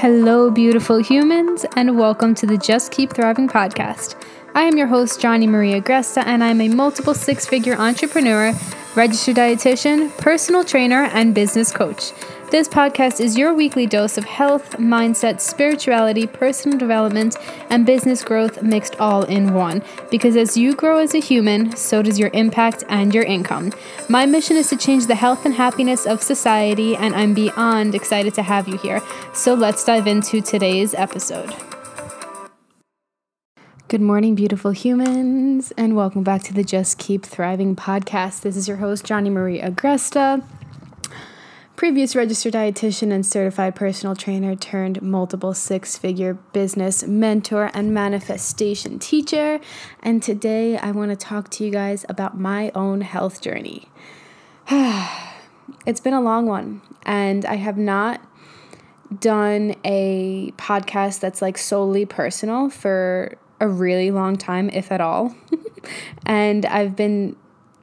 Hello, beautiful humans, and welcome to the Just Keep Thriving podcast. I am your host, Johnny Marie Agresta, and I'm a multiple six figure entrepreneur, registered dietitian, personal trainer, and business coach. This podcast is your weekly dose of health, mindset, spirituality, personal development, and business growth mixed all in one. Because as you grow as a human, so does your impact and your income. My mission is to change the health and happiness of society, and I'm beyond excited to have you here. So let's dive into today's episode. Good morning, beautiful humans, and welcome back to the Just Keep Thriving podcast. This is your host, Johnny Marie Agresta previous registered dietitian and certified personal trainer turned multiple six figure business mentor and manifestation teacher. And today I want to talk to you guys about my own health journey. it's been a long one, and I have not done a podcast that's like solely personal for a really long time, if at all. and I've been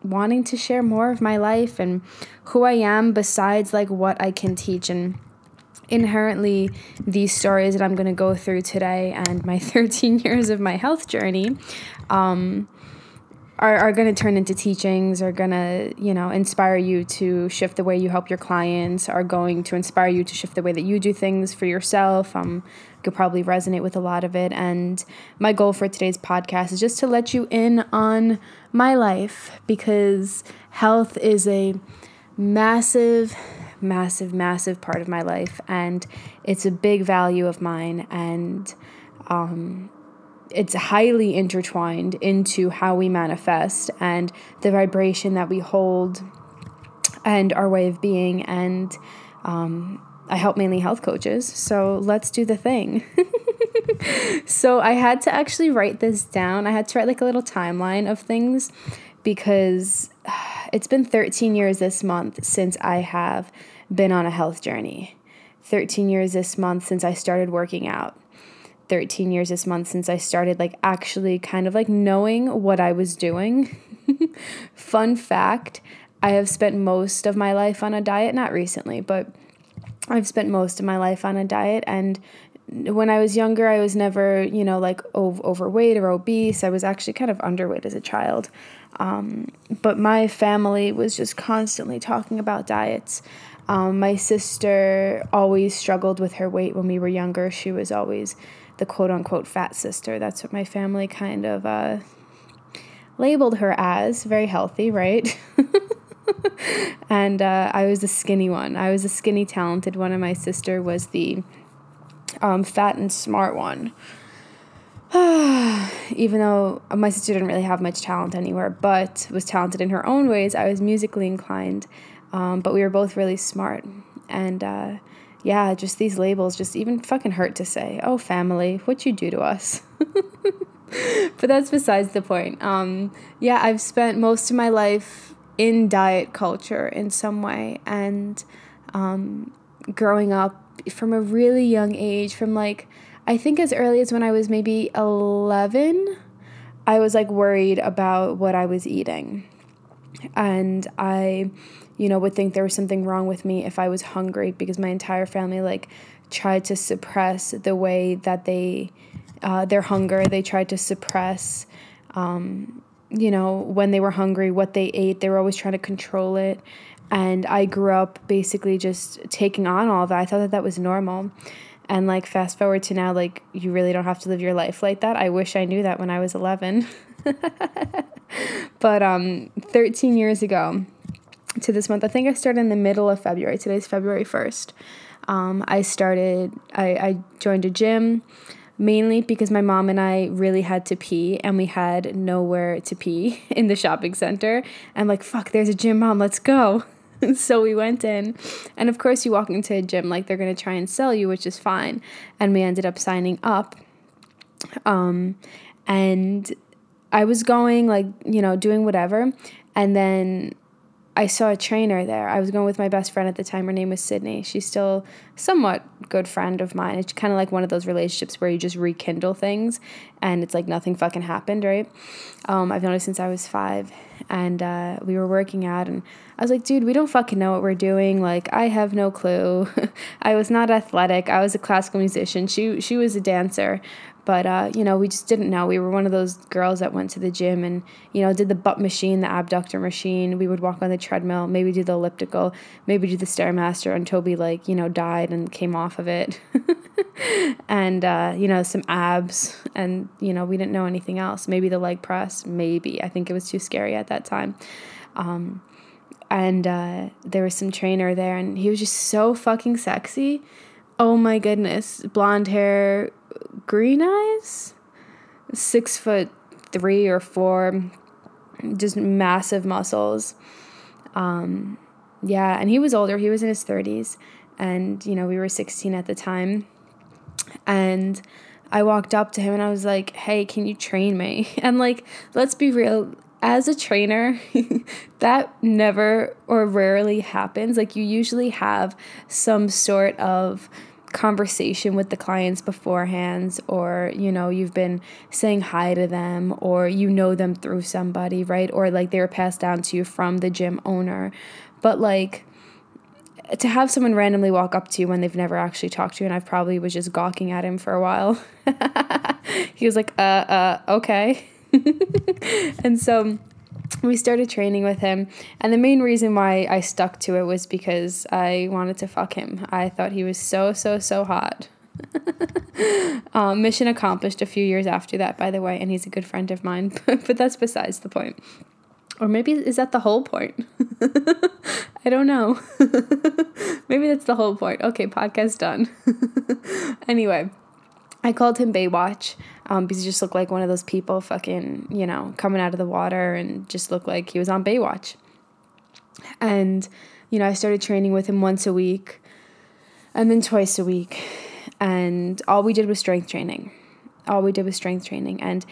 wanting to share more of my life and who I am besides like what I can teach. And inherently these stories that I'm going to go through today and my 13 years of my health journey um, are, are going to turn into teachings are going to you know inspire you to shift the way you help your clients are going to inspire you to shift the way that you do things for yourself. Um, could probably resonate with a lot of it. And my goal for today's podcast is just to let you in on my life because health is a massive massive massive part of my life. And it's a big value of mine. And um, it's highly intertwined into how we manifest and the vibration that we hold and our way of being. And um, I help mainly health coaches. So let's do the thing. so I had to actually write this down. I had to write like a little timeline of things because it's been 13 years this month since I have been on a health journey. 13 years this month since I started working out. 13 years this month since I started like actually kind of like knowing what I was doing. Fun fact, I have spent most of my life on a diet, not recently, but I've spent most of my life on a diet and when I was younger, I was never, you know, like ov- overweight or obese. I was actually kind of underweight as a child. Um, but my family was just constantly talking about diets. Um, my sister always struggled with her weight when we were younger. She was always the quote unquote fat sister. That's what my family kind of uh, labeled her as. Very healthy, right? and uh, I was the skinny one. I was the skinny, talented one, and my sister was the um, fat and smart one. Even though my sister didn't really have much talent anywhere, but was talented in her own ways, I was musically inclined. Um, but we were both really smart. And uh, yeah, just these labels just even fucking hurt to say. Oh, family, what you do to us. but that's besides the point. Um, yeah, I've spent most of my life in diet culture in some way, and um, growing up from a really young age, from like I think as early as when I was maybe eleven, I was like worried about what I was eating, and I you know, would think there was something wrong with me if I was hungry because my entire family like tried to suppress the way that they uh, their hunger. They tried to suppress, um, you know, when they were hungry, what they ate. They were always trying to control it. And I grew up basically just taking on all that. I thought that that was normal. And like fast forward to now, like you really don't have to live your life like that. I wish I knew that when I was 11. but um, 13 years ago, to this month. I think I started in the middle of February. Today's February 1st. Um, I started, I, I joined a gym mainly because my mom and I really had to pee and we had nowhere to pee in the shopping center. I'm like, fuck, there's a gym, mom, let's go. so we went in. And of course, you walk into a gym like they're going to try and sell you, which is fine. And we ended up signing up. Um, and I was going, like, you know, doing whatever. And then I saw a trainer there. I was going with my best friend at the time. Her name was Sydney. She's still somewhat good friend of mine. It's kind of like one of those relationships where you just rekindle things, and it's like nothing fucking happened, right? Um, I've known her since I was five, and uh, we were working out, and I was like, dude, we don't fucking know what we're doing. Like, I have no clue. I was not athletic. I was a classical musician. She she was a dancer, but, uh, you know, we just didn't know. We were one of those girls that went to the gym and, you know, did the butt machine, the abductor machine. We would walk on the treadmill, maybe do the elliptical, maybe do the Stairmaster until we, like, you know, died and came off of it. and, uh, you know, some abs. And, you know, we didn't know anything else. Maybe the leg press, maybe. I think it was too scary at that time. Um, and uh, there was some trainer there, and he was just so fucking sexy. Oh my goodness. Blonde hair, green eyes, six foot three or four, just massive muscles. Um, yeah, and he was older. He was in his 30s. And, you know, we were 16 at the time. And I walked up to him and I was like, hey, can you train me? And, like, let's be real. As a trainer, that never or rarely happens. Like, you usually have some sort of conversation with the clients beforehand or you know you've been saying hi to them or you know them through somebody right? Or like they were passed down to you from the gym owner. But like to have someone randomly walk up to you when they've never actually talked to you and I probably was just gawking at him for a while. He was like uh uh okay. And so we started training with him. And the main reason why i stuck to it was because i wanted to fuck him. I thought he was so so so hot. Um, mission accomplished a few years after that by the way and he's a good friend of mine. But that's besides the point. Or maybe is that the whole point? I don't know. Maybe that's the whole point. Okay podcast done. Anyway I called him Baywatch um, because he just looked like one of those people fucking, you know, coming out of the water and just looked like he was on Baywatch. And, you know, I started training with him once a week and then twice a week. And all we did was strength training. All we did was strength training. And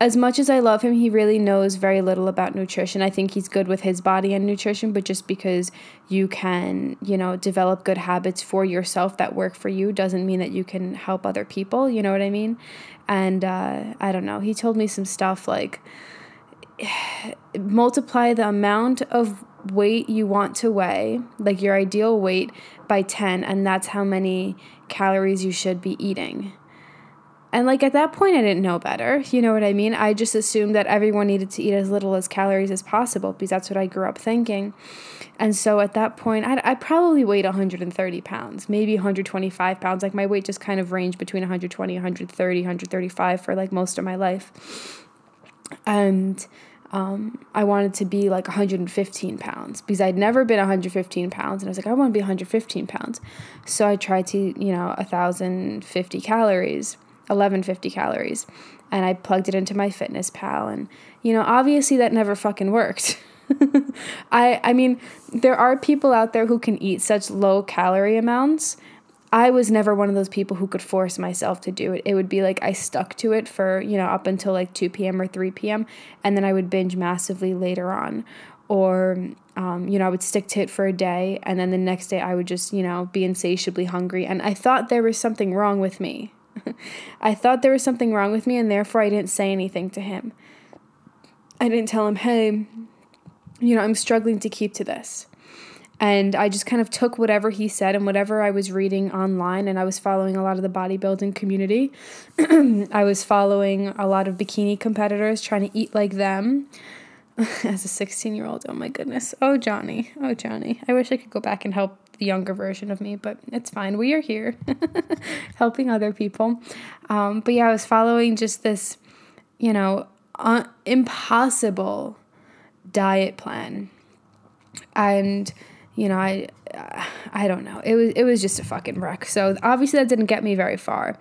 as much as I love him, he really knows very little about nutrition. I think he's good with his body and nutrition, but just because you can, you know, develop good habits for yourself that work for you doesn't mean that you can help other people. You know what I mean? And uh, I don't know. He told me some stuff like multiply the amount of weight you want to weigh, like your ideal weight, by 10, and that's how many calories you should be eating. And like at that point, I didn't know better. You know what I mean? I just assumed that everyone needed to eat as little as calories as possible because that's what I grew up thinking. And so at that point, I, I probably weighed 130 pounds, maybe 125 pounds. Like my weight just kind of ranged between 120, 130, 135 for like most of my life. And um, I wanted to be like 115 pounds because I'd never been 115 pounds. And I was like, I want to be 115 pounds. So I tried to, you know, 1,050 calories 1150 calories and I plugged it into MyFitnessPal and you know obviously that never fucking worked. I I mean there are people out there who can eat such low calorie amounts. I was never one of those people who could force myself to do it. It would be like I stuck to it for, you know, up until like 2 p.m. or 3 p.m. and then I would binge massively later on. Or, um, you know, I would stick to it for a day and then the next day I would just, you know, be insatiably hungry. And I thought there was something wrong with me. I thought there was something wrong with me, and therefore I didn't say anything to him. I didn't tell him, hey, you know, I'm struggling to keep to this. And I just kind of took whatever he said and whatever I was reading online, and I was following a lot of the bodybuilding community. I was following a lot of bikini competitors trying to eat like them as a 16 year old. Oh my goodness. Oh, Johnny. Oh, Johnny. I wish I could go back and help the younger version of me, but it's fine. We are here helping other people. Um, but yeah, I was following just this, you know, uh, impossible diet plan. And, you know, I, I don't know. It was, it was just a fucking wreck. So obviously that didn't get me very far.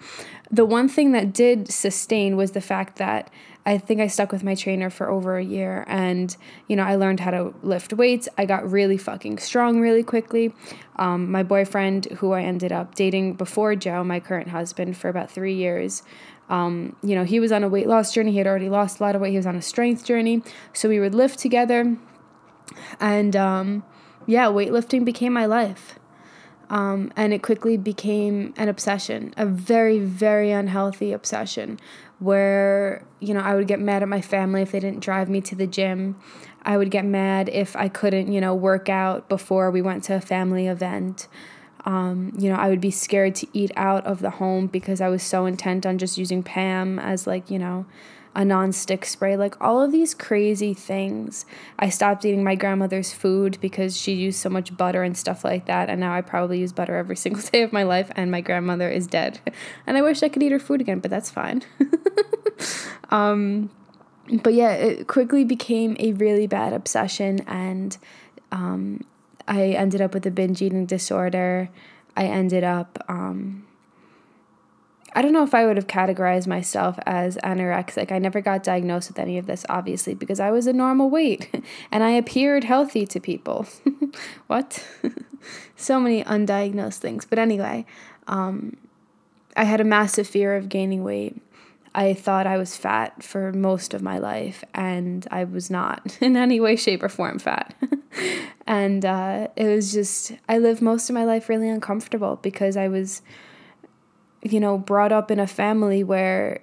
The one thing that did sustain was the fact that I think I stuck with my trainer for over a year and, you know, I learned how to lift weights. I got really fucking strong really quickly. Um, my boyfriend, who I ended up dating before Joe, my current husband, for about three years, um, you know, he was on a weight loss journey. He had already lost a lot of weight. He was on a strength journey. So we would lift together And um, yeah, weightlifting became my life. Um, and it quickly became an obsession, a very, very unhealthy obsession where, you know, I would get mad at my family if they didn't drive me to the gym. I would get mad if I couldn't, you know, work out before we went to a family event. Um, you know, I would be scared to eat out of the home because I was so intent on just using Pam as, like, you know, a non-stick spray like all of these crazy things. I stopped eating my grandmother's food because she used so much butter and stuff like that and now i probably use butter every single day of my life and my grandmother is dead. And i wish i could eat her food again but that's fine. Um, but yeah it quickly became a really bad obsession and um, i ended up with a binge eating disorder. I ended up um, I don't know if I would have categorized myself as anorexic. I never got diagnosed with any of this, obviously, because I was a normal weight and I appeared healthy to people. what? so many undiagnosed things. But anyway, um, I had a massive fear of gaining weight. I thought I was fat for most of my life, and I was not in any way, shape, or form fat. and uh, it was just, I lived most of my life really uncomfortable because I was you know, brought up in a family where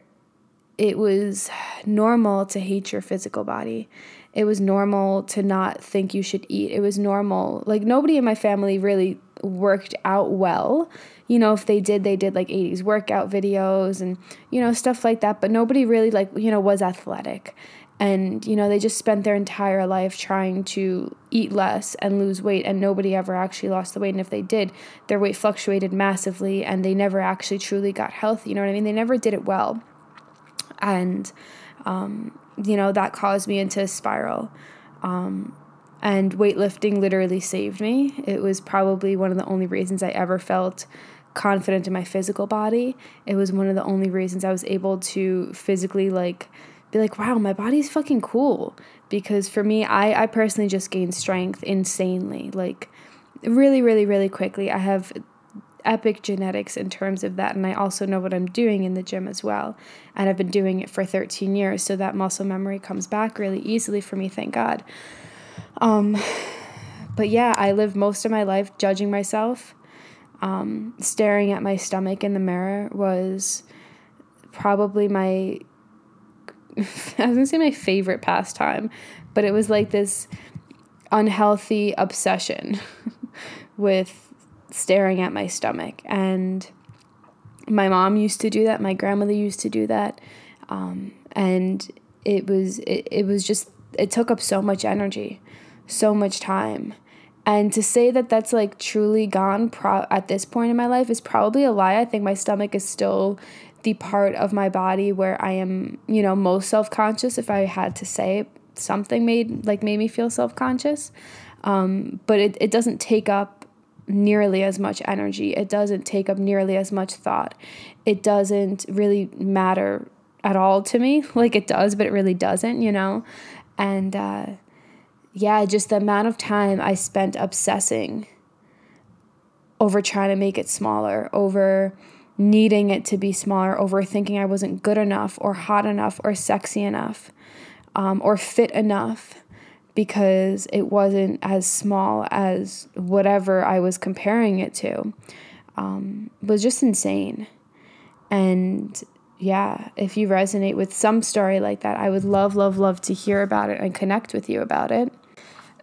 it was normal to hate your physical body. It was normal to not think you should eat. It was normal. Like nobody in my family really worked out well. You know, if they did, they did like 80s workout videos and, you know, stuff like that. But nobody really, like, you know, was athletic and you know they just spent their entire life trying to eat less and lose weight and nobody ever actually lost the weight. And if they did their weight fluctuated massively and they never actually truly got healthy. You know what i mean? They never did it well. And um, you know that caused me into a spiral. Um, and weightlifting literally saved me. It was probably one of the only reasons i ever felt confident in my physical body. It was one of the only reasons i was able to physically like be like, wow, my body's fucking cool. Because for me, I, I personally just gained strength insanely, like really, really, really quickly. I have epic genetics in terms of that. And I also know what I'm doing in the gym as well. And I've been doing it for 13 years. So that muscle memory comes back really easily for me, thank God. Um, but yeah, I lived most of my life judging myself. Um, staring at my stomach in the mirror was probably my I was gonna say my favorite pastime, but it was like this unhealthy obsession with staring at my stomach. And my mom used to do that. My grandmother used to do that. Um, and it was it, it was just it took up so much energy, so much time. And to say that that's like truly gone pro- at this point in my life is probably a lie. I think my stomach is still the part of my body where I am, you know, most self conscious. If I had to say something made like made me feel self conscious, um, but it it doesn't take up nearly as much energy. It doesn't take up nearly as much thought. It doesn't really matter at all to me. Like it does, but it really doesn't, you know. And uh, yeah, just the amount of time I spent obsessing over trying to make it smaller, over needing it to be smaller, overthinking I wasn't good enough or hot enough or sexy enough um, or fit enough because it wasn't as small as whatever I was comparing it to um, was just insane. And yeah, if you resonate with some story like that, I would love, love, love to hear about it and connect with you about it.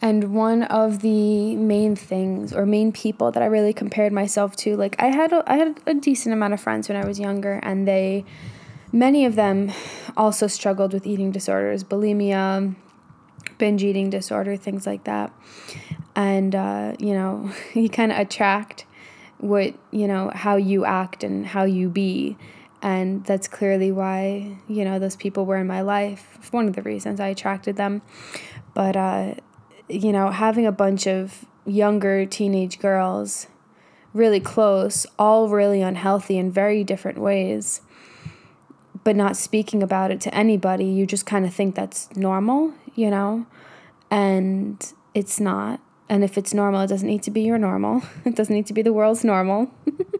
And one of the main things or main people that I really compared myself to, like I had a, I had a decent amount of friends when I was younger, and they, many of them, also struggled with eating disorders, bulimia, binge eating disorder, things like that. And uh, you know, you kind of attract what you know how you act and how you be and that's clearly why you know those people were in my life one of the reasons i attracted them but uh, you know, having a bunch of younger teenage girls really close, all really unhealthy in very different ways, but not speaking about it to anybody, you just kind of think that's normal, you know? And it's not. And if it's normal, it doesn't need to be your normal. It doesn't need to be the world's normal.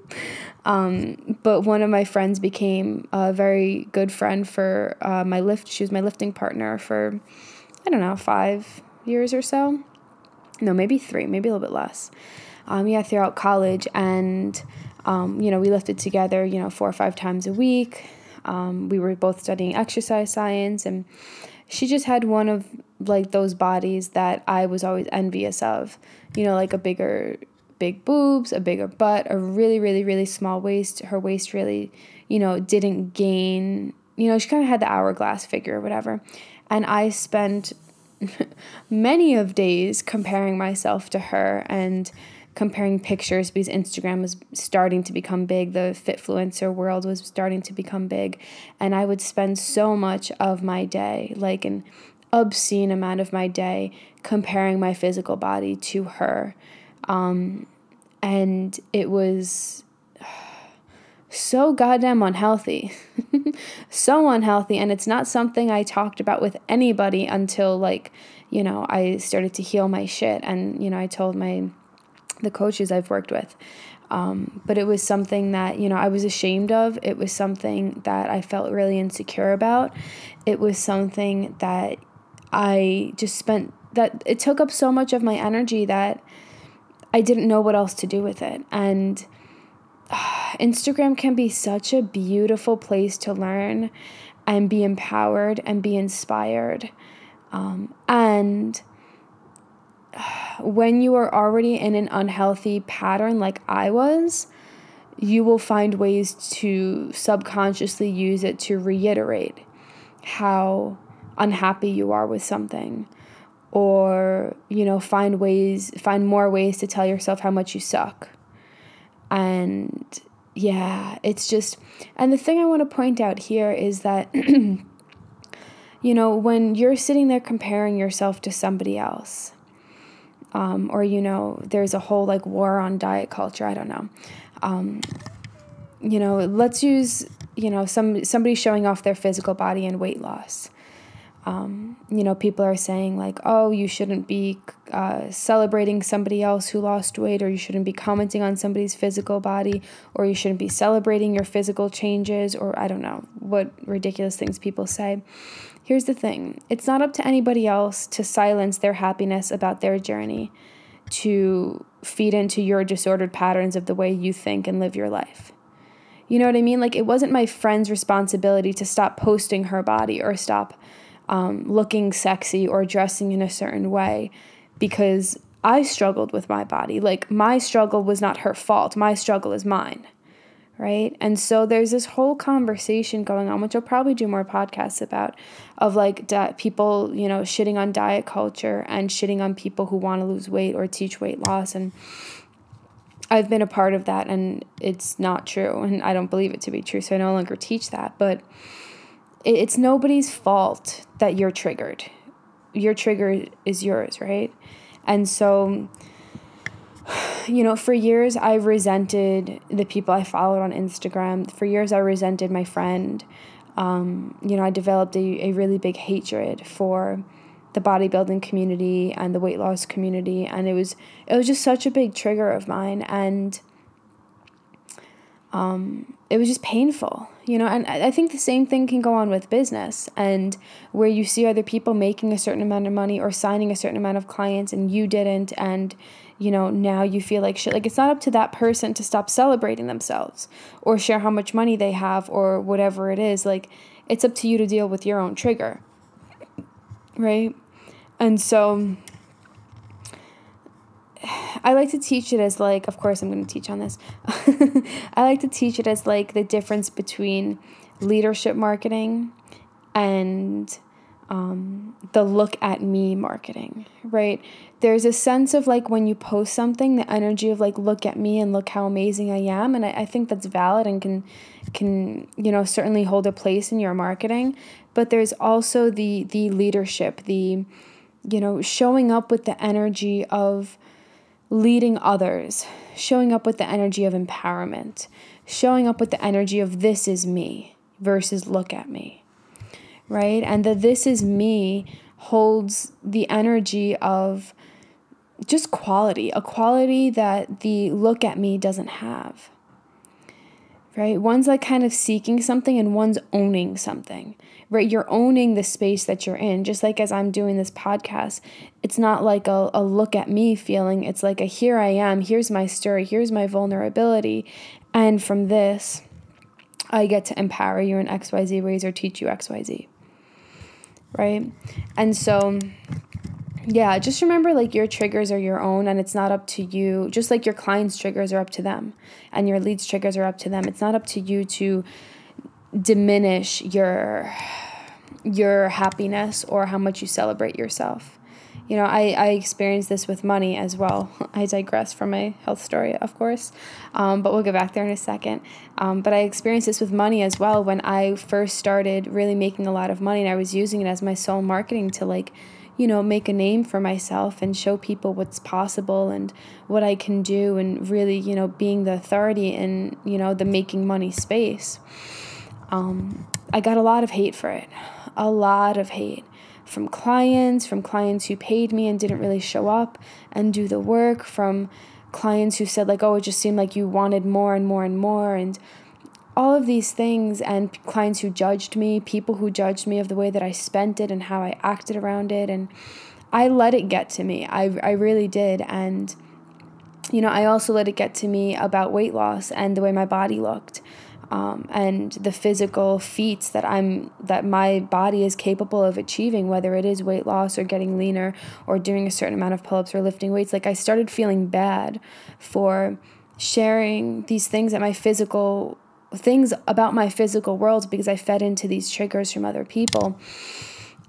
um, but one of my friends became a very good friend for uh, my lift. She was my lifting partner for, I don't know, five, years or so. no, maybe three, maybe a little bit less. Um, yeah, throughout college. And, um, you know, we lifted together, you know, four or five times a week. Um, we were both studying exercise science. And she just had one of like those bodies that I was always envious of, you know, like a bigger, big boobs, a bigger butt, a really, really, really small waist. Her waist really, you know, didn't gain, you know, she kind of had the hourglass figure or whatever. And I spent many of days comparing myself to her and comparing pictures because Instagram was starting to become big. The fitfluencer world was starting to become big. And I would spend so much of my day, like an obscene amount of my day, comparing my physical body to her. Um, and it was so goddamn unhealthy. so unhealthy. And it's not something I talked about with anybody until, like, you know, I started to heal my shit. And, you know, I told my, the coaches I've worked with. Um, but it was something that, you know, I was ashamed of. It was something that I felt really insecure about. It was something that I just spent, that it took up so much of my energy that I didn't know what else to do with it. And, Instagram can be such a beautiful place to learn and be empowered and be inspired. Um, and when you are already in an unhealthy pattern like I was, you will find ways to subconsciously use it to reiterate how unhappy you are with something or you know find ways find more ways to tell yourself how much you suck and yeah, it's just, and the thing I want to point out here is that, you know, when you're sitting there comparing yourself to somebody else, um, or, you know, there's a whole like war on diet culture, I don't know. Um, you know, let's use, you know, some somebody showing off their physical body and weight loss um, you know, people are saying, like, oh, you shouldn't be uh, celebrating somebody else who lost weight, or you shouldn't be commenting on somebody's physical body, or you shouldn't be celebrating your physical changes, or I don't know what ridiculous things people say. Here's the thing it's not up to anybody else to silence their happiness about their journey, to feed into your disordered patterns of the way you think and live your life. You know what I mean? Like, it wasn't my friend's responsibility to stop posting her body or stop um, looking sexy or dressing in a certain way because I struggled with my body. Like, my struggle was not her fault, my struggle is mine. Right. And so there's this whole conversation going on, which I'll probably do more podcasts about, of like di- people, you know, shitting on diet culture and shitting on people who want to lose weight or teach weight loss. And I've been a part of that and it's not true. And I don't believe it to be true. So I no longer teach that. But it's nobody's fault that you're triggered. Your trigger is yours, right? And so, you know, for years I resented the people I followed on Instagram. For years I resented my friend. Um, you know, I developed a, a really big hatred for the bodybuilding community and the weight loss community and it was it was just such a big trigger of mine and um, it was just painful, you know. And I think the same thing can go on with business and where you see other people making a certain amount of money or signing a certain amount of clients and you didn't, and you know, now you feel like shit. Like it's not up to that person to stop celebrating themselves or share how much money they have or whatever it is. Like it's up to you to deal with your own trigger, right? And so I like to teach it as like, of course, I'm going to teach on this. I like to teach it as like the difference between leadership marketing and um, the look at me marketing, right? There's a sense of like when you post something, the energy of like, look at me and look how amazing I am. And I, I think that's valid and can, can, you know, certainly hold a place in your marketing. But there's also the, the leadership, the, you know, showing up with the energy of, leading others, showing up with the energy of empowerment, showing up with the energy of this is me versus look at me, right? And the this is me holds the energy of just quality, a quality that the look at me doesn't have. Right? One's like kind of seeking something and one's owning something, right? You're owning the space that you're in. Just like as I'm doing this podcast, it's not like a, a look at me feeling, it's like a here I am, here's my story, here's my vulnerability. And from this, I get to empower you in XYZ ways or teach you XYZ, right? And so, yeah, just remember like your triggers are your own and it's not up to you. Just like your clients' triggers are up to them and your leads' triggers are up to them. It's not up to you to diminish your your happiness or how much you celebrate yourself. You know, I, I experienced this with money as well. I digress from my health story, of course, um, but we'll get back there in a second. Um, but I experienced this with money as well when I first started really making a lot of money and I was using it as my sole marketing to like you know, make a name for myself and show people what's possible and what I can do and really, you know, being the authority in, you know, the making money space. Um, I got a lot of hate for it, a lot of hate from clients, from clients who paid me and didn't really show up and do the work, from clients who said, like, oh, it just seemed like you wanted more and more and more. And all of these things and clients who judged me, people who judged me of the way that I spent it and how I acted around it and I let it get to me. I I really did and you know, I also let it get to me about weight loss and the way my body looked. Um, and the physical feats that I'm that my body is capable of achieving, whether it is weight loss or getting leaner or doing a certain amount of pull-ups or lifting weights. Like I started feeling bad for sharing these things that my physical things about my physical world because I fed into these triggers from other people.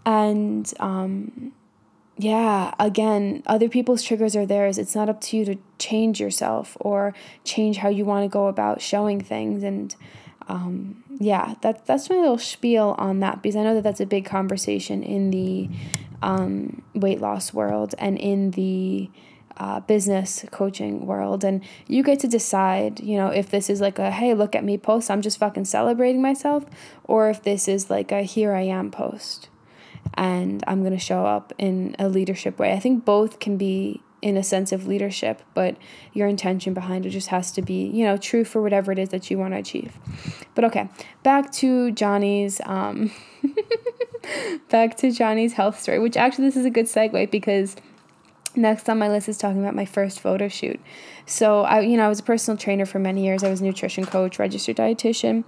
And um, yeah, again, other people's triggers are theirs. It's not up to you to change yourself or change how you want to go about showing things. And um, yeah, that, that's my little spiel on that because I know that that's a big conversation in the um, weight loss world and in the uh, business coaching world. And you get to decide you know if this is like a hey look at me post i'm just fucking celebrating myself or if this is like a here i am post. And i'm going to show up in a leadership way. I think both can be in a sense of leadership but your intention behind it just has to be you know true for whatever it is that you want to achieve. But okay back to johnny's um back to johnny's health story which actually this is a good segue because Next on my list is talking about my first photo shoot. So I, you know, I was a personal trainer for many years. I was a nutrition coach, registered dietitian,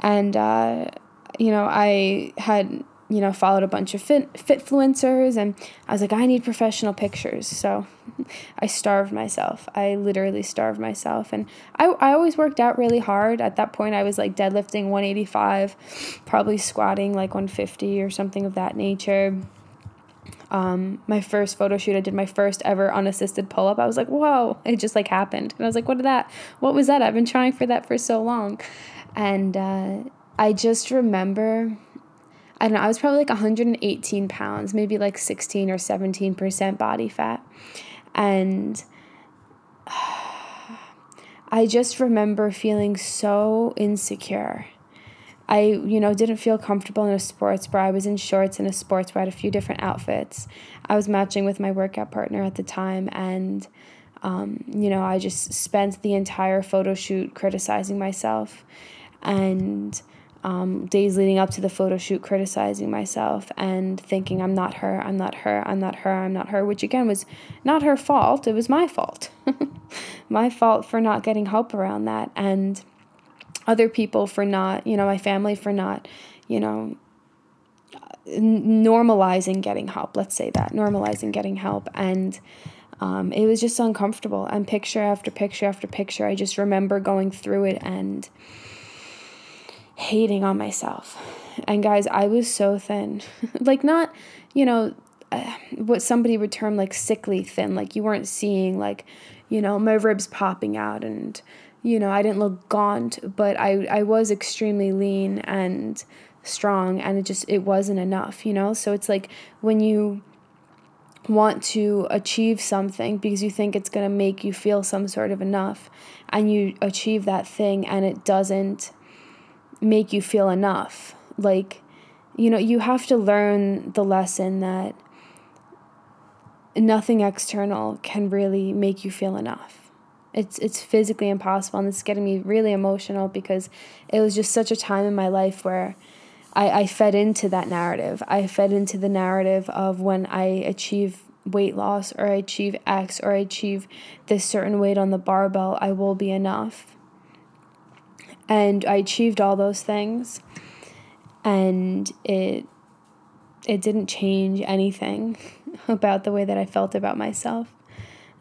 and uh, you know, I had you know followed a bunch of fit fitfluencers, and I was like, I need professional pictures. So I starved myself. I literally starved myself, and I I always worked out really hard. At that point, I was like deadlifting one eighty five, probably squatting like one fifty or something of that nature um, my first photo shoot, I did my first ever unassisted pull up. I was like, whoa, it just like happened. And I was like, what did that? What was that? I've been trying for that for so long. And uh, I just remember, I don't know, I was probably like 118 pounds, maybe like 16 or 17% body fat. And I just remember feeling so insecure I, you know, didn't feel comfortable in a sports bra. I was in shorts and a sports bra, I had a few different outfits. I was matching with my workout partner at the time, and, um, you know, I just spent the entire photo shoot criticizing myself, and um, days leading up to the photo shoot criticizing myself and thinking I'm not her, I'm not her, I'm not her, I'm not her, which again was not her fault. It was my fault. my fault for not getting help around that. And other people for not, you know, my family for not, you know, normalizing getting help. Let's say that normalizing getting help, and um, it was just uncomfortable. And picture after picture after picture, I just remember going through it and hating on myself. And guys, I was so thin, like not, you know, uh, what somebody would term like sickly thin. Like you weren't seeing like, you know, my ribs popping out and you know, I didn't look gaunt, but I, I was extremely lean and strong and it just it wasn't enough, you know? So it's like when you want to achieve something because you think it's going to make you feel some sort of enough and you achieve that thing and it doesn't make you feel enough. Like, you know, you have to learn the lesson that nothing external can really make you feel enough It's it's physically impossible and it's getting me really emotional because it was just such a time in my life where I, I fed into that narrative. I fed into the narrative of when I achieve weight loss or I achieve X or I achieve this certain weight on the barbell, I will be enough. And I achieved all those things and it it didn't change anything about the way that I felt about myself.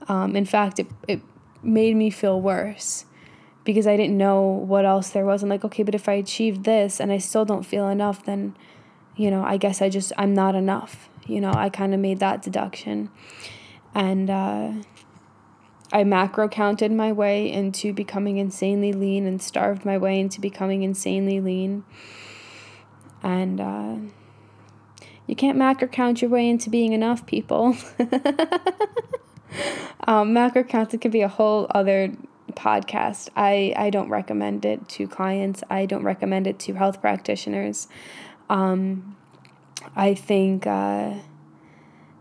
Um, in fact, it, it made me feel worse because I didn't know what else there was. I'm like, okay, but if I achieved this and I still don't feel enough, then, you know, I guess I just, I'm not enough. You know, I kind of made that deduction. And uh, I macro counted my way into becoming insanely lean and starved my way into becoming insanely lean. And uh, you can't macro count your way into being enough, people. um, macro counting can be a whole other podcast. I, I don't recommend it to clients. I don't recommend it to health practitioners. Um, I think uh,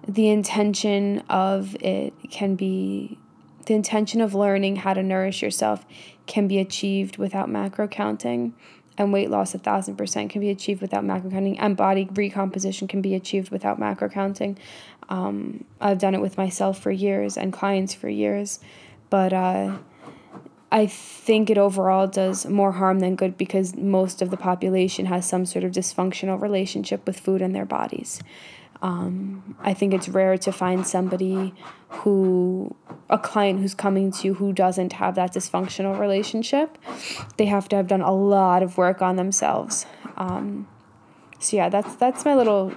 the intention of it can be the intention of learning how to nourish yourself can be achieved without macro counting and weight loss a thousand percent can be achieved without macro counting and body recomposition can be achieved without macro counting um, i've done it with myself for years and clients for years but uh, I think it overall does more harm than good because most of the population has some sort of dysfunctional relationship with food and their bodies. Um, I think it's rare to find somebody who, a client who's coming to you who doesn't have that dysfunctional relationship. They have to have done a lot of work on themselves. Um, so yeah, that's that's my little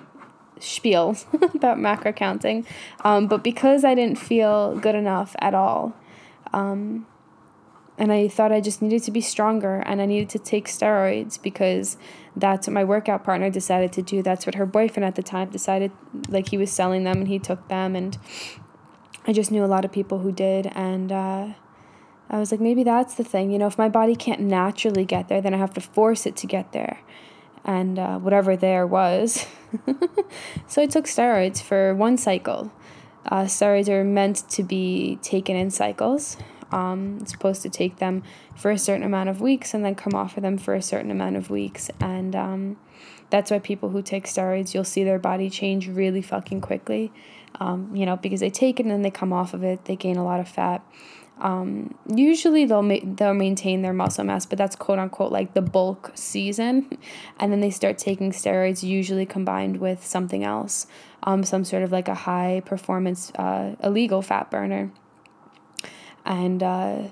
spiel about macro counting. Um, but because I didn't feel good enough at all, um, and I thought I just needed to be stronger and I needed to take steroids because that's what my workout partner decided to do. That's what her boyfriend at the time decided, like he was selling them and he took them. And I just knew a lot of people who did. And uh, I was like, maybe that's the thing. You know, if my body can't naturally get there, then I have to force it to get there. And uh, whatever there was. so I took steroids for one cycle. Uh, steroids are meant to be taken in cycles. Um, it's supposed to take them for a certain amount of weeks and then come off of them for a certain amount of weeks. And um, that's why people who take steroids, you'll see their body change really fucking quickly. Um, you know, because they take it and then they come off of it, they gain a lot of fat. Um, usually they'll ma- they'll maintain their muscle mass, but that's quote unquote like the bulk season, and then they start taking steroids, usually combined with something else, um, some sort of like a high performance uh, illegal fat burner and uh,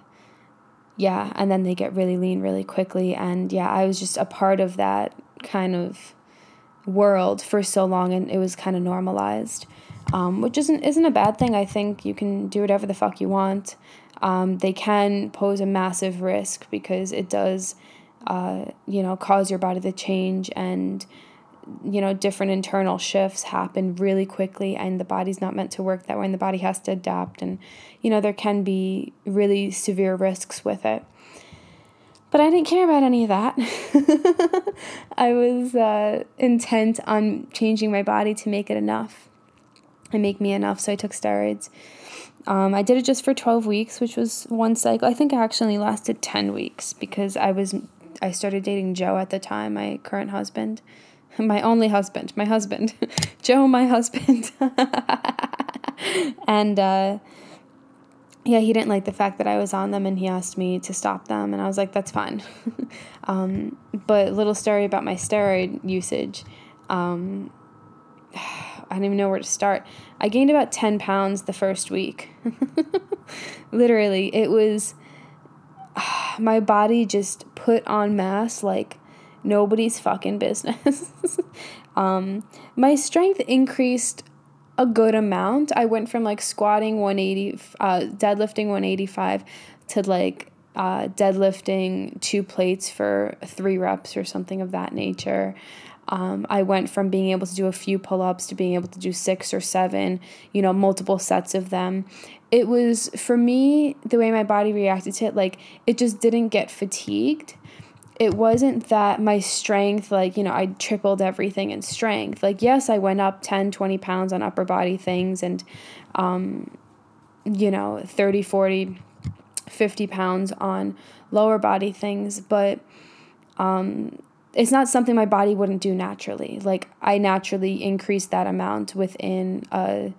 yeah, and then they get really lean really quickly. And yeah, I was just a part of that kind of world for so long, and it was kind of normalized, um, which isn't isn't a bad thing. I think you can do whatever the fuck you want. Um, they can pose a massive risk because it does, uh, you know, cause your body to change and you know different internal shifts happen really quickly and the body's not meant to work that way and the body has to adapt and you know there can be really severe risks with it. But i didn't care about any of that. I was uh, intent on changing my body to make it enough and make me enough so i took steroids. Um, i did it just for 12 weeks which was one cycle. I think it actually lasted 10 weeks because i was i started dating joe at the time my current husband my only husband, my husband, Joe, my husband. and uh, yeah, he didn't like the fact that I was on them and he asked me to stop them. And I was like, that's fine. um, but little story about my steroid usage. Um, I don't even know where to start. I gained about 10 pounds the first week. Literally, it was my body just put on mass like nobody's fucking business. um, my strength increased a good amount. I went from like squatting 180, uh, deadlifting 185 to like uh, deadlifting two plates for three reps or something of that nature. Um, I went from being able to do a few pull ups to being able to do six or seven, you know, multiple sets of them. It was, for me, the way my body reacted to it, like, it just didn't get fatigued it wasn't that my strength like you know i tripled everything in strength like yes i went up 10 20 pounds on upper body things and um, you know 30 40 50 pounds on lower body things, but um, it's not something my body wouldn't do naturally. Like I naturally increase that amount within a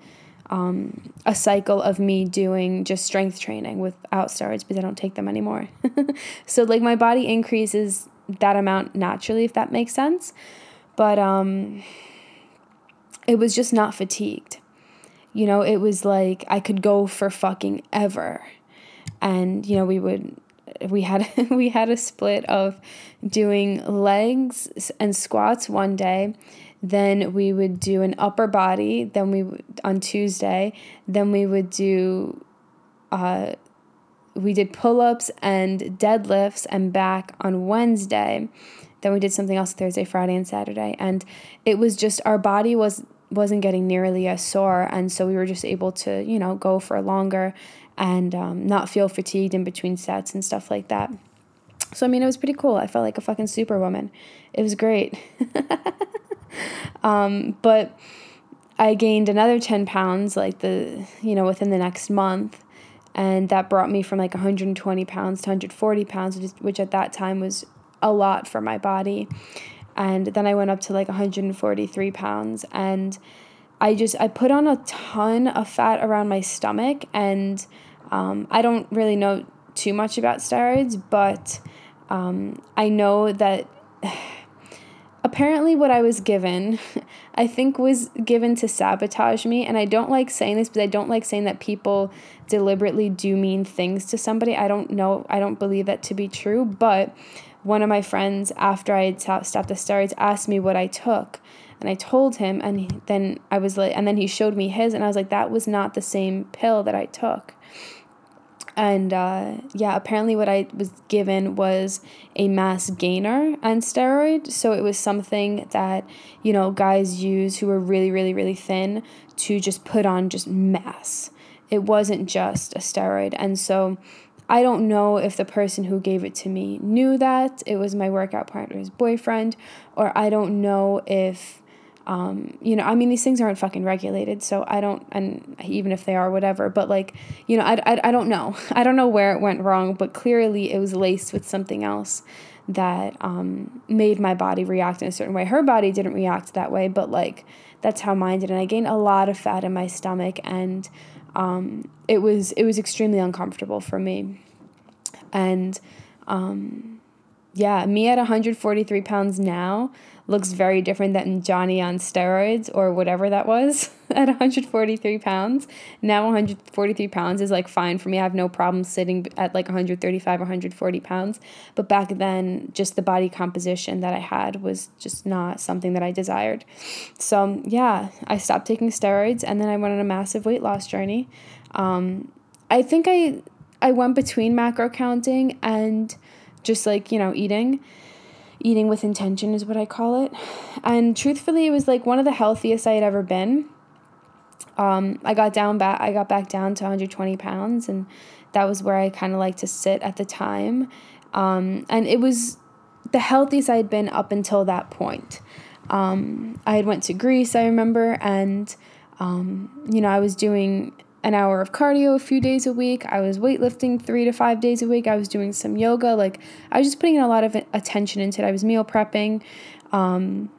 um, a cycle of me doing just strength training without steroids because I don't take them anymore. so like my body increases that amount naturally, if that makes sense. But um, it was just not fatigued. You know, it was like I could go for fucking ever. And, you know, we would we had we had a split of doing legs and squats one day then we would do an upper body then we on tuesday then we would do uh, we did pull-ups and deadlifts and back on wednesday. Then we did something else thursday friday and saturday. And it was just our body was wasn't getting nearly as sore. And so we were just able to you know go for longer and um, not feel fatigued in between sets and stuff like that. So i mean it was pretty cool. I felt like a fucking superwoman. It was great um, but i gained another 10 pounds like the you know within the next month and that brought me from like 120 pounds to 140 pounds which, which at that time was a lot for my body. And then I went up to like 143 pounds and I just I put on a ton of fat around my stomach and um, I don't really know too much about steroids but um, I know that apparently what I was given I think was given to sabotage me and I don't like saying this but I don't like saying that people deliberately do mean things to somebody I don't know I don't believe that to be true but one of my friends, after I had stopped the steroids, asked me what I took. And I told him, and then I was like, and then he showed me his, and I was like, that was not the same pill that I took. And uh, yeah, apparently what I was given was a mass gainer and steroid. So it was something that, you know, guys use who are really, really, really thin to just put on just mass. It wasn't just a steroid. And so I don't know if the person who gave it to me knew that it was my workout partner's boyfriend, or I don't know if, um, you know, I mean, these things aren't fucking regulated, so I don't, and even if they are, whatever, but like, you know, I, I, I don't know. I don't know where it went wrong, but clearly it was laced with something else that um, made my body react in a certain way. Her body didn't react that way, but like, that's how mine did. And I gained a lot of fat in my stomach and um, it was it was extremely uncomfortable for me, and um, yeah, me at 143 pounds now looks very different than Johnny on steroids or whatever that was at 143 pounds. Now 143 pounds is like fine for me. I have no problem sitting at like 135 or 140 pounds. But back then, just the body composition that I had was just not something that I desired. So yeah, I stopped taking steroids and then I went on a massive weight loss journey. Um, I think I I went between macro counting and just like you know eating eating with intention is what I call it. And truthfully, it was like one of the healthiest I had ever been. Um, I got down back. I got back down to 120 pounds, and that was where I kind of like to sit at the time. Um, and it was the healthiest I had been up until that point. Um, I had went to Greece, I remember, and um, you know I was doing an hour of cardio a few days a week. I was weightlifting three to five days a week. I was doing some yoga. Like, I was just putting in a lot of attention into it. I was meal prepping. Um,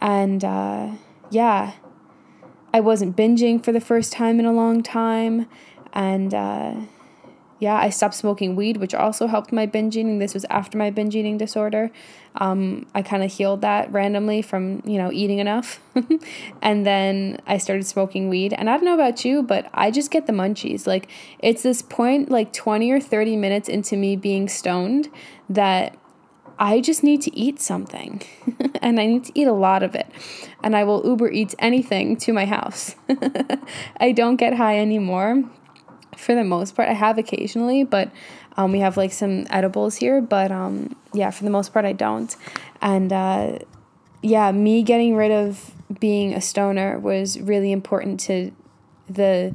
and uh, yeah, I wasn't binging for the first time in a long time. And uh, yeah, I stopped smoking weed, which also helped my binge eating. This was after my binge eating disorder. Um, I kind of healed that randomly from, you know, eating enough. and then I started smoking weed. And I don't know about you, but I just get the munchies. Like, it's this point, like 20 or 30 minutes into me being stoned, that I just need to eat something. and I need to eat a lot of it. And I will Uber Eats anything to my house. I don't get high anymore for the most part. I have occasionally, but um, we have like some edibles here. But um, yeah, for the most part, I don't. And uh, yeah, me getting rid of being a stoner was really important to the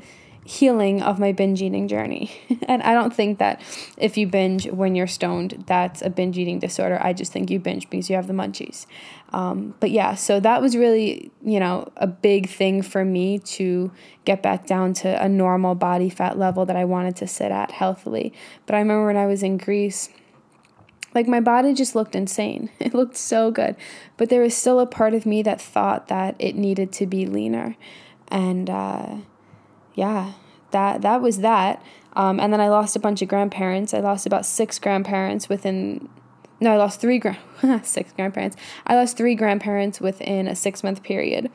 healing of my binge eating journey. and I don't think that if you binge when you're stoned, that's a binge eating disorder. I just think you binge because you have the munchies. Um, but yeah, so that was really, you know, a big thing for me to get back down to a normal body fat level that I wanted to sit at healthily. But I remember when I was in Greece, like my body just looked insane. It looked so good. But there was still a part of me that thought that it needed to be leaner. And, uh, yeah, that that was that. Um, and then I lost a bunch of grandparents. I lost about six grandparents within. No, I lost three grand six grandparents. I lost three grandparents within a six month period.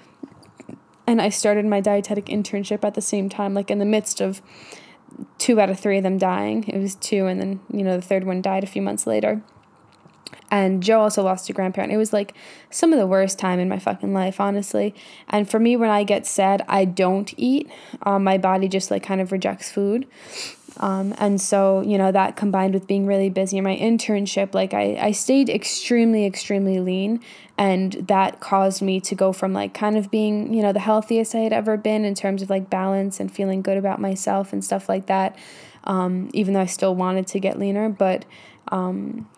And I started my dietetic internship at the same time, like in the midst of two out of three of them dying. It was two, and then you know the third one died a few months later. And Joe also lost a grandparent. It was like some of the worst time in my fucking life, honestly. And for me, when I get sad, I don't eat. Um, my body just like kind of rejects food. Um, and so, you know, that combined with being really busy in my internship, like I, I stayed extremely, extremely lean. And that caused me to go from like kind of being, you know, the healthiest I had ever been in terms of like balance and feeling good about myself and stuff like that. Um, even though I still wanted to get leaner, but um,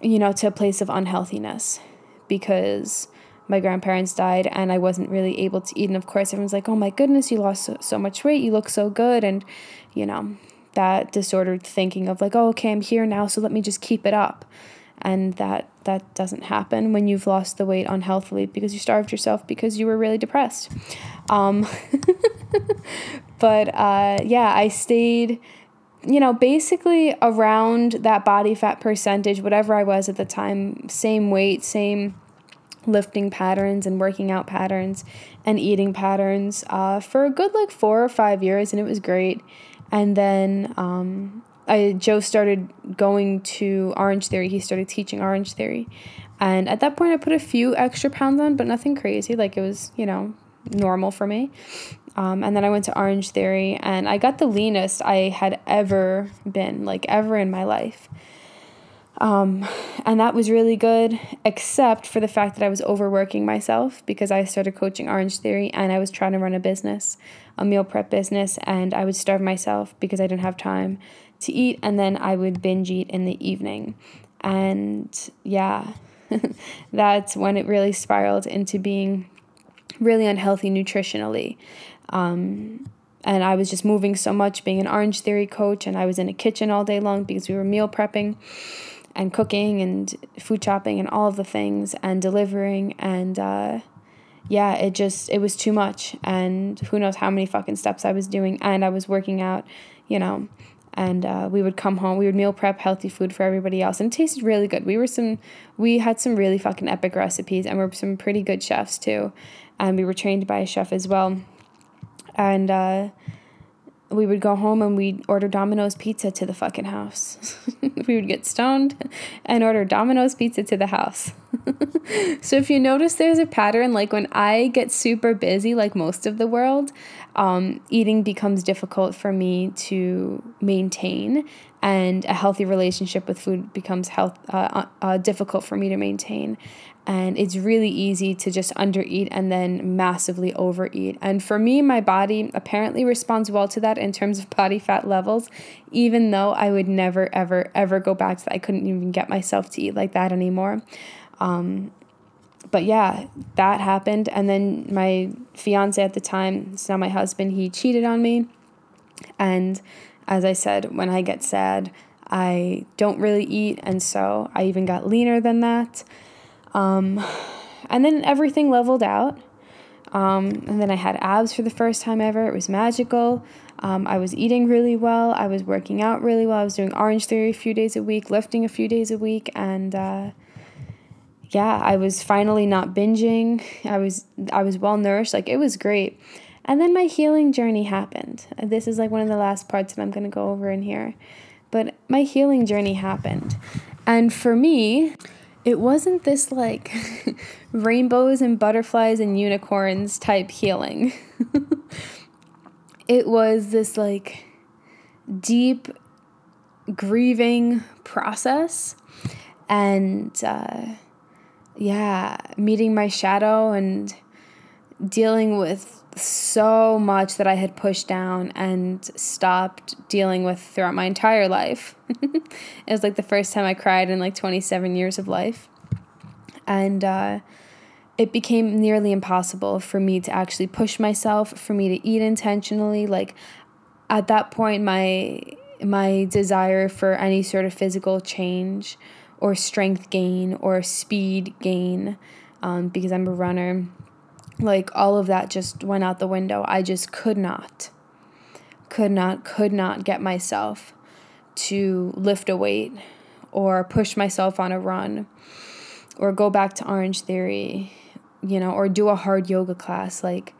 you know, to a place of unhealthiness because my grandparents died and I wasn't really able to eat. And of course, everyone's like, oh my goodness, you lost so, so much weight. You look so good. And, you know, that disordered thinking of like, oh, okay, I'm here now, so let me just keep it up. And that that doesn't happen when you've lost the weight unhealthily because you starved yourself because you were really depressed. Um, but uh, yeah, I stayed you know, basically around that body fat percentage, whatever I was at the time, same weight, same lifting patterns and working out patterns and eating patterns uh, for a good like four or five years, and it was great. And then um, I Joe started going to Orange Theory. He started teaching Orange Theory, and at that point, I put a few extra pounds on, but nothing crazy. Like it was, you know, normal for me. Um, and then I went to Orange Theory and I got the leanest I had ever been, like ever in my life. Um, and that was really good, except for the fact that I was overworking myself because I started coaching Orange Theory and I was trying to run a business, a meal prep business, and I would starve myself because I didn't have time to eat. And then I would binge eat in the evening. And yeah, that's when it really spiraled into being really unhealthy nutritionally. Um, and I was just moving so much being an Orange Theory coach, and I was in a kitchen all day long because we were meal prepping and cooking and food chopping and all of the things and delivering. And uh, yeah it just it was too much. And who knows how many fucking steps i was doing. And i was working out you know. And uh, we would come home we would meal prep healthy food for everybody else and it tasted really good. We were some we had some really fucking epic recipes and we're some pretty good chefs too. And we were trained by a chef as well and uh, we would go home and we'd order Domino's pizza to the fucking house. we would get stoned and order Domino's pizza to the house. so if you notice there's a pattern, like when I get super busy, like most of the world, um, eating becomes difficult for me to maintain, and a healthy relationship with food becomes health uh, uh, difficult for me to maintain and it's really easy to just undereat and then massively overeat. And for me, my body apparently responds well to that in terms of body fat levels, even though I would never, ever, ever go back to that. I couldn't even get myself to eat like that anymore. Um, but yeah, that happened. And then my fiance at the time, it's now my husband, he cheated on me. And as I said, when I get sad, I don't really eat. And so I even got leaner than that. Um, and then everything leveled out. Um, and then I had abs for the first time ever. It was magical. Um, I was eating really well. I was working out really well. I was doing Orange Theory a few days a week, lifting a few days a week, and uh, yeah, I was finally not binging. I was I was well nourished. Like it was great. And then my healing journey happened. This is like one of the last parts that I'm going to go over in here. But my healing journey happened. And for me, it wasn't this like rainbows and butterflies and unicorns type healing. it was this like deep grieving process and uh, yeah, meeting my shadow and dealing with so much that I had pushed down and stopped dealing with throughout my entire life. it was like the first time I cried in like 27 years of life. And uh, it became nearly impossible for me to actually push myself, for me to eat intentionally. Like at that point, my my desire for any sort of physical change or strength gain or speed gain, um, because I'm a runner, like all of that just went out the window. I just could not, could not, could not get myself to lift a weight or push myself on a run or go back to Orange Theory, you know, or do a hard yoga class. Like,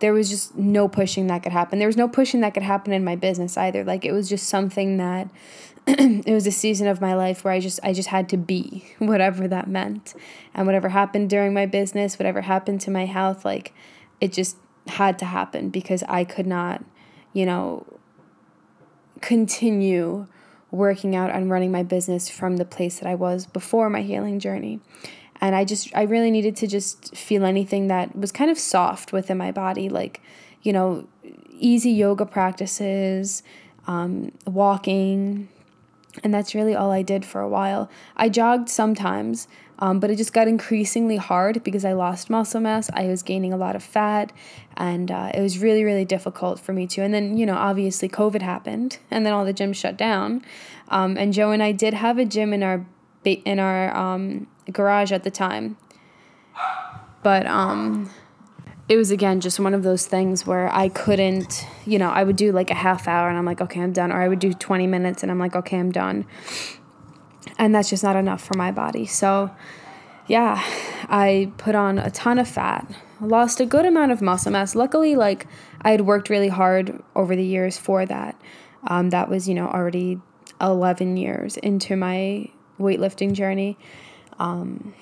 there was just no pushing that could happen. There was no pushing that could happen in my business either. Like, it was just something that it was a season of my life where I just I just had to be whatever that meant. And whatever happened during my business, whatever happened to my health, like it just had to happen because I could not, you know, continue working out and running my business from the place that I was before my healing journey. And I just, I really needed to just feel anything that was kind of soft within my body, like, you know, easy yoga practices, um, walking. And that's really all I did for a while. I jogged sometimes, um, but it just got increasingly hard because I lost muscle mass. I was gaining a lot of fat, and uh, it was really, really difficult for me to. And then, you know, obviously COVID happened, and then all the gyms shut down. Um, and Joe and I did have a gym in our in our um, garage at the time, but um, it was again just one of those things where I couldn't, you know, I would do like a half hour and I'm like, okay, I'm done, or I would do 20 minutes and I'm like, okay, I'm done and that's just not enough for my body. So, yeah, I put on a ton of fat, lost a good amount of muscle mass. Luckily, like I had worked really hard over the years for that. Um, that was, you know, already 11 years into my weightlifting journey. Um,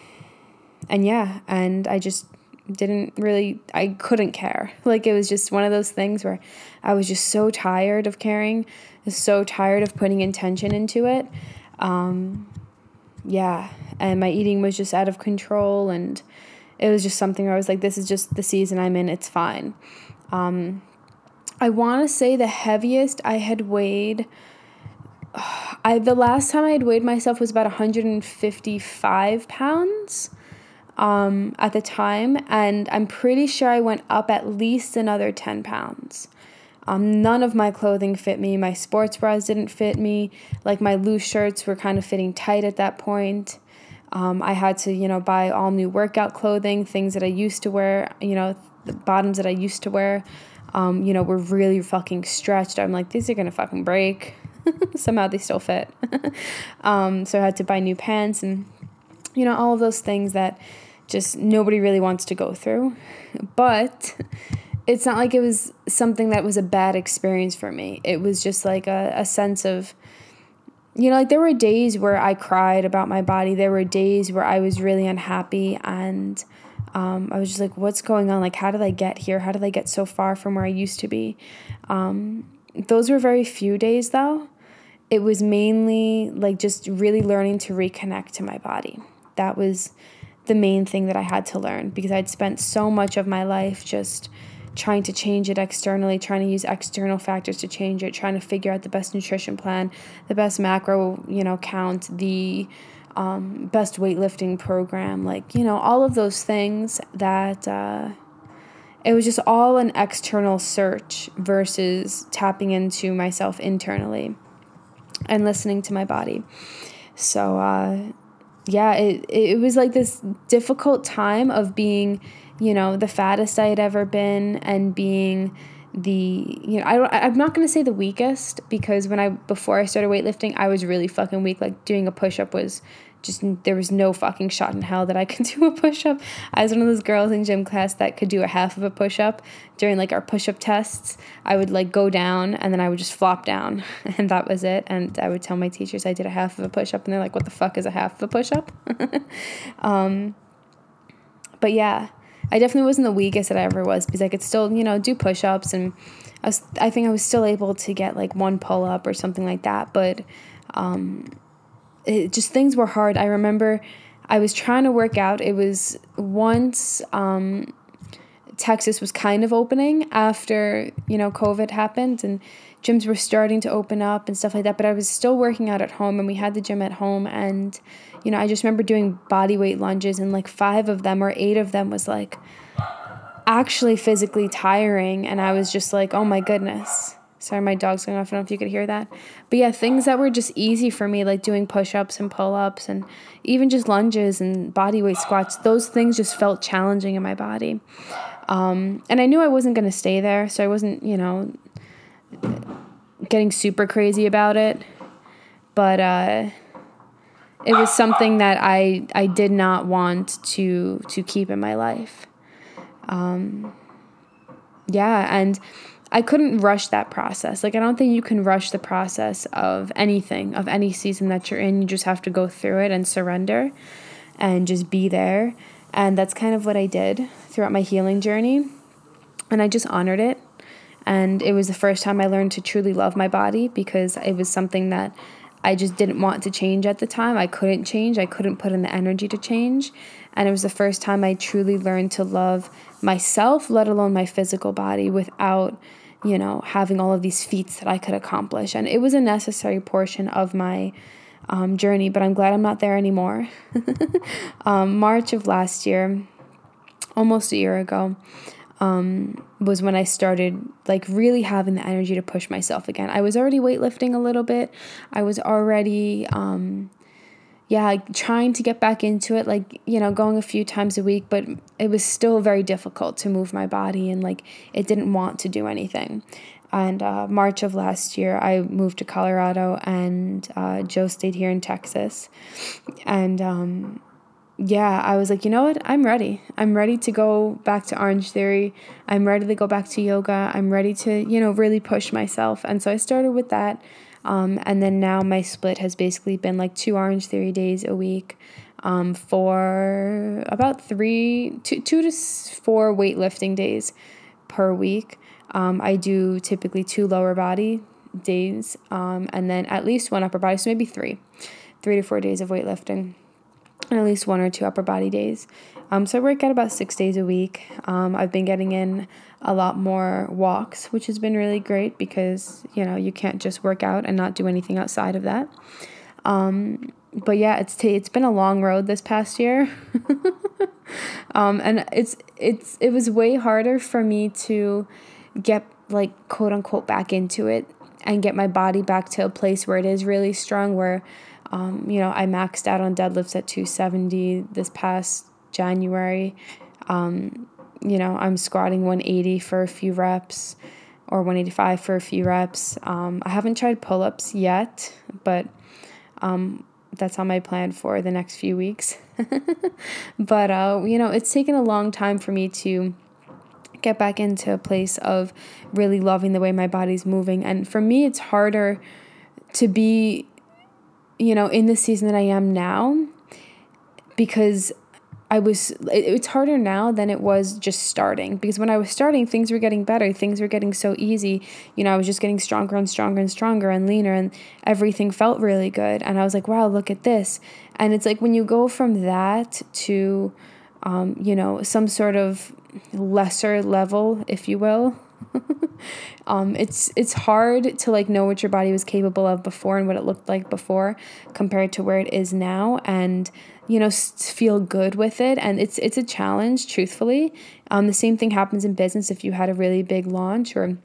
and yeah, and I just didn't really, I couldn't care. Like it was just one of those things where I was just so tired of caring, so tired of putting intention into it um, yeah, and my eating was just out of control, and it was just something where I was like, this is just the season I'm in, it's fine. Um, I want to say the heaviest I had weighed. I the last time I had weighed myself was about 155 pounds um, at the time, and I'm pretty sure I went up at least another 10 pounds. Um, none of my clothing fit me. My sports bras didn't fit me. Like my loose shirts were kind of fitting tight at that point. Um, I had to, you know, buy all new workout clothing, things that I used to wear, you know, the bottoms that I used to wear, um, you know, were really fucking stretched. I'm like, these are gonna fucking break. Somehow they still fit. um, so I had to buy new pants and, you know, all of those things that just nobody really wants to go through. But it's not like it was something that was a bad experience for me. It was just like a, a sense of, you know, like there were days where I cried about my body. There were days where I was really unhappy and um, I was just like, what's going on? Like, how did I get here? How did I get so far from where I used to be? Um, those were very few days though. It was mainly like just really learning to reconnect to my body. That was the main thing that I had to learn because I'd spent so much of my life just trying to change it externally, trying to use external factors to change it, trying to figure out the best nutrition plan, the best macro, you know, count, the um, best weightlifting program, like, you know, all of those things that uh, it was just all an external search versus tapping into myself internally and listening to my body. So, uh, yeah, it, it was like this difficult time of being you know, the fattest I had ever been and being the you know I I'm not gonna say the weakest because when I before I started weightlifting I was really fucking weak like doing a push up was just there was no fucking shot in hell that I could do a push up. I was one of those girls in gym class that could do a half of a push up during like our push up tests. I would like go down and then I would just flop down and that was it. And I would tell my teachers I did a half of a push up and they're like, "What the fuck is a half of a push up?" um, but yeah, I definitely wasn't the weakest that I ever was because I could still, you know, do push ups and I was I think I was still able to get like one pull up or something like that. But um, it just things were hard. I remember I was trying to work out. It was once um, Texas was kind of opening after, you know, COVID happened and gyms were starting to open up and stuff like that. But I was still working out at home and we had the gym at home. And, you know, I just remember doing body weight lunges and like five of them or eight of them was like actually physically tiring. And I was just like, oh my goodness. Sorry, my dog's going off. I don't know if you could hear that. But yeah, things that were just easy for me, like doing push ups and pull ups and even just lunges and body weight squats, those things just felt challenging in my body. Um, and I knew I wasn't going to stay there, so I wasn't, you know, getting super crazy about it. But uh, it was something that I I did not want to to keep in my life. Um, yeah, and I couldn't rush that process. Like I don't think you can rush the process of anything, of any season that you're in. You just have to go through it and surrender and just be there. And that's kind of what I did throughout my healing journey. And I just honored it. And it was the first time I learned to truly love my body because it was something that I just didn't want to change at the time. I couldn't change, I couldn't put in the energy to change. And it was the first time I truly learned to love myself, let alone my physical body, without, you know, having all of these feats that I could accomplish. And it was a necessary portion of my um, journey, but I'm glad I'm not there anymore. um, March of last year, almost a year ago, um, was when I started like really having the energy to push myself again. I was already weightlifting a little bit. I was already, um, yeah, like trying to get back into it, like, you know, going a few times a week, but it was still very difficult to move my body and like it didn't want to do anything. And uh, March of last year, I moved to Colorado, and uh, Joe stayed here in Texas. And um, yeah, I was like, you know what? I'm ready. I'm ready to go back to Orange Theory. I'm ready to go back to yoga. I'm ready to, you know, really push myself. And so I started with that. Um, and then now my split has basically been like two Orange Theory days a week um, for about three, two, two to four weightlifting days per week. Um, I do typically two lower body days um, and then at least one upper body, so maybe three, three to four days of weightlifting, at least one or two upper body days. Um, so I work out about six days a week. Um, I've been getting in a lot more walks, which has been really great because you know you can't just work out and not do anything outside of that. Um, but yeah, it's t- it's been a long road this past year, um, and it's it's it was way harder for me to get like quote unquote back into it and get my body back to a place where it is really strong where um, you know i maxed out on deadlifts at 270 this past january. Um, you know i'm squatting 180 for a few reps or 185 for a few reps. Um, i haven't tried pull-ups yet but um, that's on my plan for the next few weeks. But uh, you know it's taken a long time for me to get back into a place of really loving the way my body's moving. And for me, it's harder to be, you know, in the season that I am now because I was, it, it's harder now than it was just starting. Because when I was starting, things were getting better. Things were getting so easy. You know, I was just getting stronger and stronger and stronger and leaner, and everything felt really good. And I was like, wow, look at this. And it's like when you go from that to, um, you know, some sort of lesser level, if you will. um, it's it's hard to like know what your body was capable of before and what it looked like before compared to where it is now, and you know feel good with it. And it's it's a challenge, truthfully. Um, the same thing happens in business if you had a really big launch or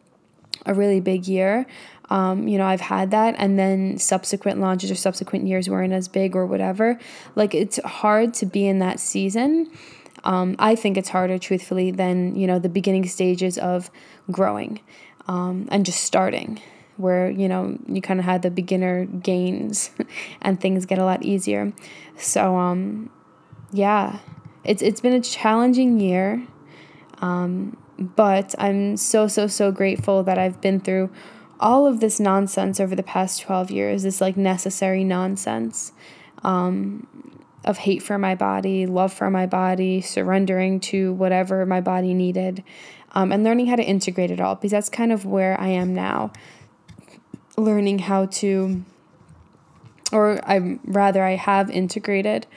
a really big year. Um, you know, I've had that, and then subsequent launches or subsequent years weren't as big or whatever. Like it's hard to be in that season um, I think it's harder, truthfully, than you know the beginning stages of growing um, and just starting, where you know you kind of had the beginner gains, and things get a lot easier. So um, yeah, it's it's been a challenging year, um, but I'm so so so grateful that I've been through all of this nonsense over the past 12 years, this like necessary nonsense. Um, of hate for my body, love for my body, surrendering to whatever my body needed, um, and learning how to integrate it all because that's kind of where I am now. Learning how to, or I'm rather, I have integrated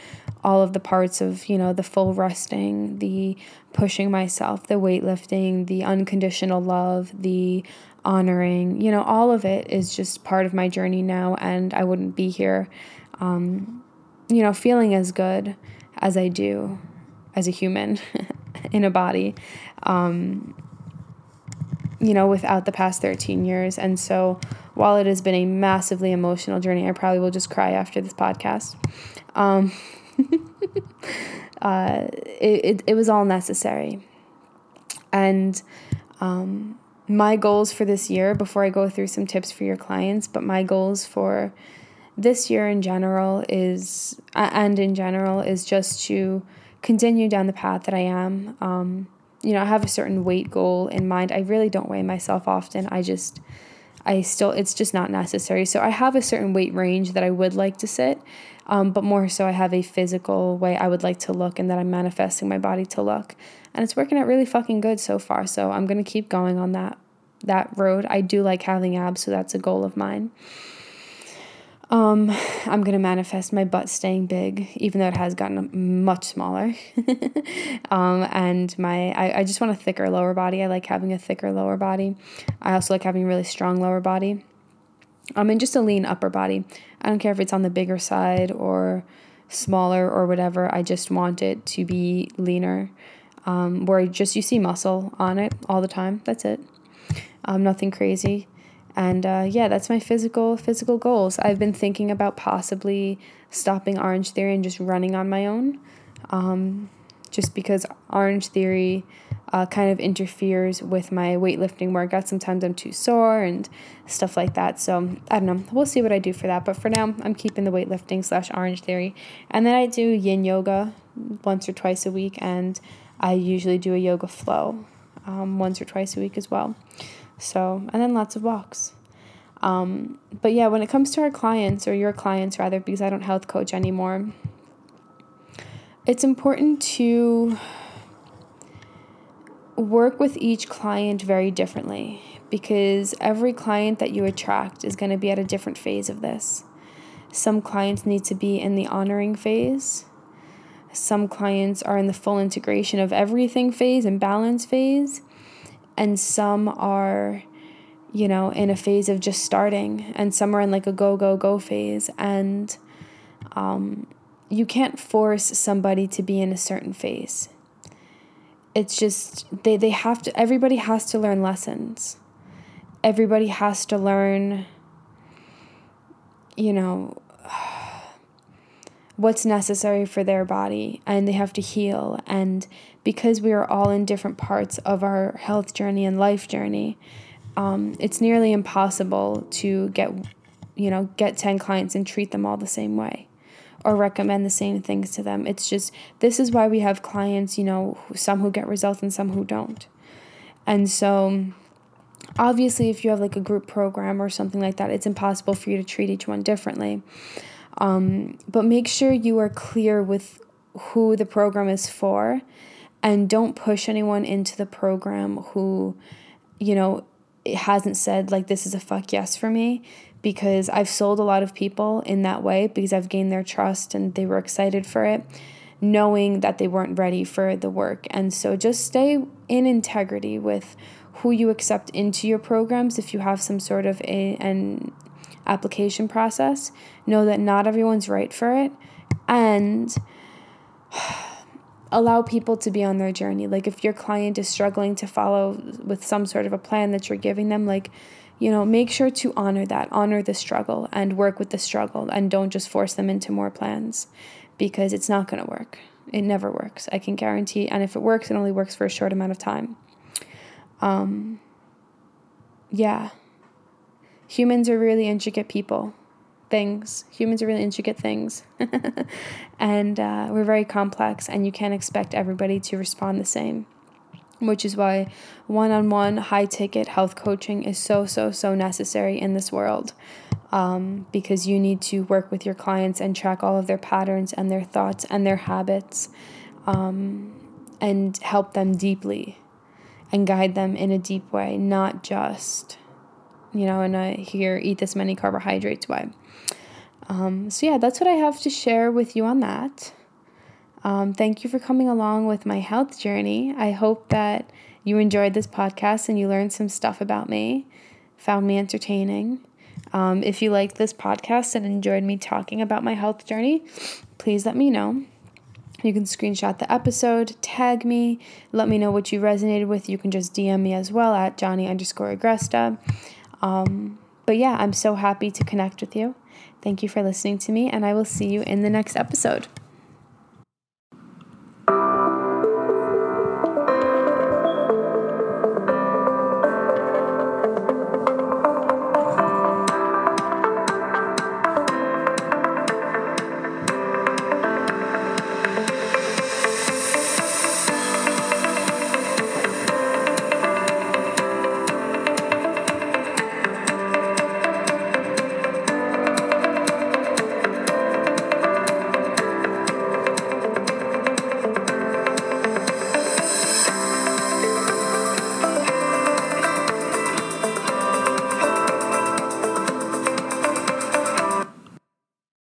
all of the parts of, you know, the full resting, the pushing myself, the weightlifting, the unconditional love, the honoring, you know, all of it is just part of my journey now. And I wouldn't be here, um, you know, feeling as good as I do as a human in a body, um, you know, without the past 13 years. And so while it has been a massively emotional journey, I probably will just cry after this podcast. Um, uh, it, it, it was all necessary. And, um, my goals for this year before I go through some tips for your clients, but my goals for this year in general is, and in general, is just to continue down the path that I am. Um, you know, I have a certain weight goal in mind. I really don't weigh myself often. I just, I still, it's just not necessary. So I have a certain weight range that I would like to sit, um, but more so, I have a physical way I would like to look and that I'm manifesting my body to look. And it's working out really fucking good so far. So I'm to keep going on that that road. I do like having abs, so that's a goal of mine. Um, I'm gonna manifest my butt staying big, even though it has gotten much smaller. um, and my I, I just want a thicker lower body. I like having a thicker lower body. I also like having a really strong lower body. Um, and just a lean upper body. I don't care if it's on the bigger side or smaller or whatever. I just want it to be leaner, um, where just you see muscle on it all the time. That's it. Um, nothing crazy. And uh, yeah, that's my physical physical goals. I've been thinking about possibly stopping Orange Theory and just running on my own, um, just because Orange Theory uh, kind of interferes with my weightlifting workout. Sometimes I'm too sore and stuff like that. So I don't know. We'll see what I do for that. But for now, I'm keeping the weightlifting slash Orange Theory, and then I do Yin yoga once or twice a week, and I usually do a yoga flow um, once or twice a week as well. So, and then lots of walks. Um, but yeah, when it comes to our clients or your clients rather, because I don't health coach anymore, it's important to work with each client very differently because every client that you attract is going to be at a different phase of this. Some clients need to be in the honoring phase. Some clients are in the full integration of everything phase and balance phase and some are you know in a phase of just starting and some are in like a go go go phase. And um, you can't force somebody to be in a certain phase. It's just they, they have to everybody has to learn lessons. Everybody has to learn you know what's necessary for their body and they have to heal and because we are all in different parts of our health journey and life journey, um, it's nearly impossible to get, you know, get 10 clients and treat them all the same way or recommend the same things to them. It's just, this is why we have clients, you know, some who get results and some who don't. And so, obviously, if you have like a group program or something like that, it's impossible for you to treat each one differently. Um, but make sure you are clear with who the program is for and don't push anyone into the program who you know hasn't said like this is a fuck yes for me because I've sold a lot of people in that way because I've gained their trust and they were excited for it knowing that they weren't ready for the work. And so just stay in integrity with who you accept into your programs if you have some sort of a, an application process know that not everyone's right for it and allow people to be on their journey. Like if your client is struggling to follow with some sort of a plan that you're giving them, like, you know, make sure to honor that, honor the struggle and work with the struggle and don't just force them into more plans because it's not going to work. It never works. I can guarantee. And if it works, it only works for a short amount of time. Um, yeah. Humans are really intricate people things. Humans are really intricate things. and uh, we're very complex, and you can't expect everybody to respond the same. Which is why one on one, high ticket health coaching is so, so, so necessary in this world. Um, because you need to work with your clients and track all of their patterns and their thoughts and their habits um, and help them deeply and guide them in a deep way, not just, you know, in a here, eat this many carbohydrates way. Um, so, yeah, that's what I have to share with you on that. Um, thank you for coming along with my health journey. I hope that you enjoyed this podcast and you learned some stuff about me, found me entertaining. Um, if you liked this podcast and enjoyed me talking about my health journey, please let me know. You can screenshot the episode, tag me, let me know what you resonated with. You can just DM me as well at Johnny underscore Agresta. Um, but yeah, I'm so happy to connect with you. Thank you for listening to me, and I will see you in the next episode.